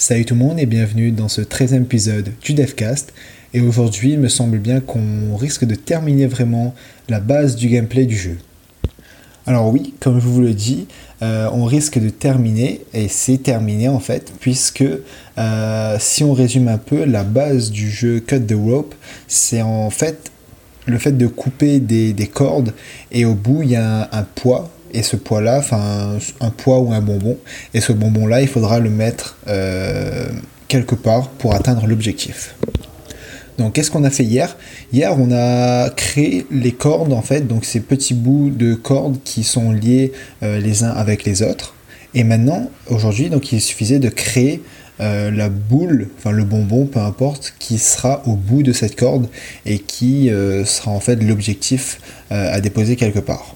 Salut tout le monde et bienvenue dans ce 13e épisode du DevCast. Et aujourd'hui, il me semble bien qu'on risque de terminer vraiment la base du gameplay du jeu. Alors oui, comme je vous le dis, euh, on risque de terminer, et c'est terminé en fait, puisque euh, si on résume un peu, la base du jeu Cut the Rope, c'est en fait le fait de couper des, cordes, et au bout, il y a un poids et ce poids-là, enfin un poids ou un bonbon, et ce bonbon-là, il faudra le mettre euh, quelque part pour atteindre l'objectif. Donc qu'est-ce qu'on a fait hier? Hier on a créé les cordes en fait, donc ces petits bouts de cordes qui sont liés euh, les uns avec les autres. Et maintenant, aujourd'hui, donc il suffisait de créer euh, la boule, enfin le bonbon, peu importe, qui sera au bout de cette corde et qui sera en fait l'objectif à déposer quelque part.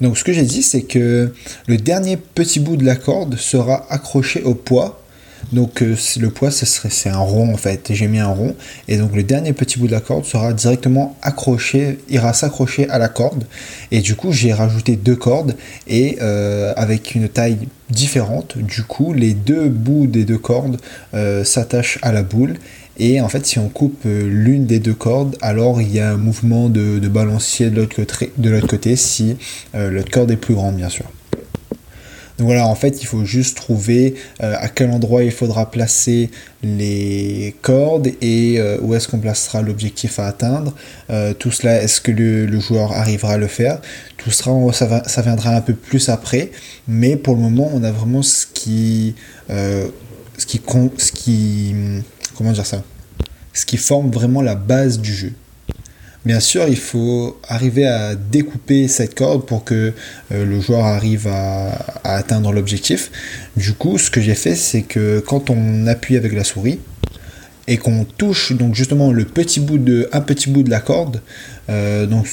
Donc ce que j'ai dit, c'est que le dernier petit bout de la corde sera accroché au poids. Donc euh, le poids, c'est un rond en fait. J'ai mis un rond. Et donc le dernier petit bout de la corde sera directement accroché, ira s'accrocher à la corde. Et du coup, j'ai rajouté deux cordes et euh, avec une taille différente. Du coup, les deux bouts des deux cordes euh, s'attachent à la boule et en fait, si on coupe l'une des deux cordes, alors il y a un mouvement de, balancier de l'autre côté, si l'autre corde est plus grande, bien sûr. Donc voilà, en fait, il faut juste trouver euh, à quel endroit il faudra placer les cordes et où est-ce qu'on placera l'objectif à atteindre. tout cela, est-ce que le, joueur arrivera à le faire? Tout ça, ça, viendra un peu plus après. Mais pour le moment, on a vraiment ce qui, ce qui, ce qui comment dire ça? Ce qui forme vraiment la base du jeu. Bien sûr, il faut arriver à découper cette corde pour que euh, le joueur arrive à, à atteindre l'objectif. Du coup, ce que j'ai fait, c'est que quand on appuie avec la souris, et qu'on touche donc justement le petit bout de un petit bout de la corde euh, donc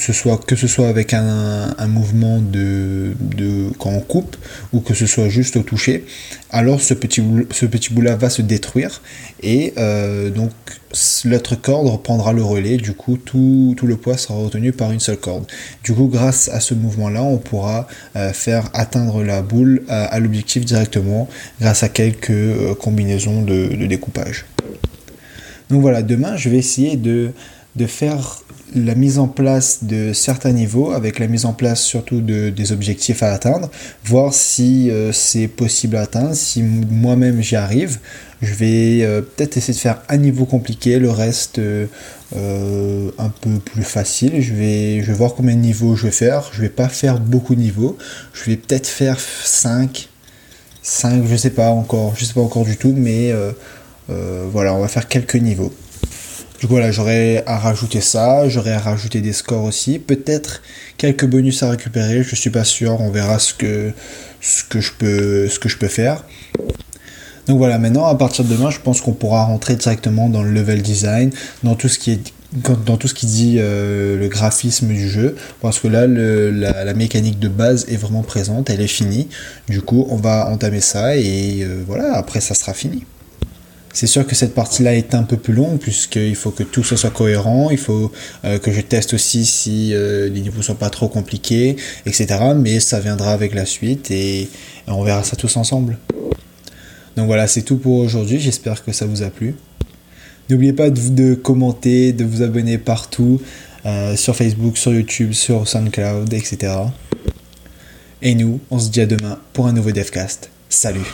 que ce soit avec un, mouvement de, quand on coupe ou que ce soit juste au toucher alors ce petit bout là va se détruire et euh, donc l'autre corde reprendra le relais du coup tout, le poids sera retenu par une seule corde. Du coup grâce à ce mouvement là on pourra euh, faire atteindre la boule à, l'objectif directement grâce à quelques combinaisons de découpage donc voilà, demain, je vais essayer de, faire la mise en place de certains niveaux, avec la mise en place surtout de, des objectifs à atteindre, voir si euh, c'est possible à atteindre, si moi-même j'y arrive. Je vais euh, peut-être essayer de faire un niveau compliqué, le reste euh, un peu plus facile. Je vais, voir combien de niveaux je vais faire. Je vais pas faire beaucoup de niveaux. Je vais peut-être faire 5, 5, je sais pas encore, je sais pas encore du tout, mais voilà, on va faire quelques niveaux. Coup, voilà, j'aurais à rajouter ça, j'aurais à rajouter des scores aussi, peut-être quelques bonus à récupérer, je suis pas sûr, on verra ce que, ce que, je, peux, ce que je peux faire. Donc voilà, maintenant à partir de demain, je pense qu'on pourra rentrer directement dans le level design, dans tout ce qui est dans tout ce qui dit euh, le graphisme du jeu, parce que là, la, mécanique de base est vraiment présente, elle est finie. Du coup, on va entamer ça et euh, voilà, après ça sera fini. C'est sûr que cette partie-là est un peu plus longue puisqu'il faut que tout soit cohérent, il faut euh, que je teste aussi si euh, les niveaux sont pas trop compliqués, etc. Mais ça viendra avec la suite et, on verra ça tous ensemble. Donc voilà, c'est tout pour aujourd'hui, j'espère que ça vous a plu. N'oubliez pas de, de, commenter, de vous abonner partout, euh, sur Facebook, sur YouTube, sur SoundCloud, etc. Et nous, on se dit à demain pour un nouveau DevCast. Salut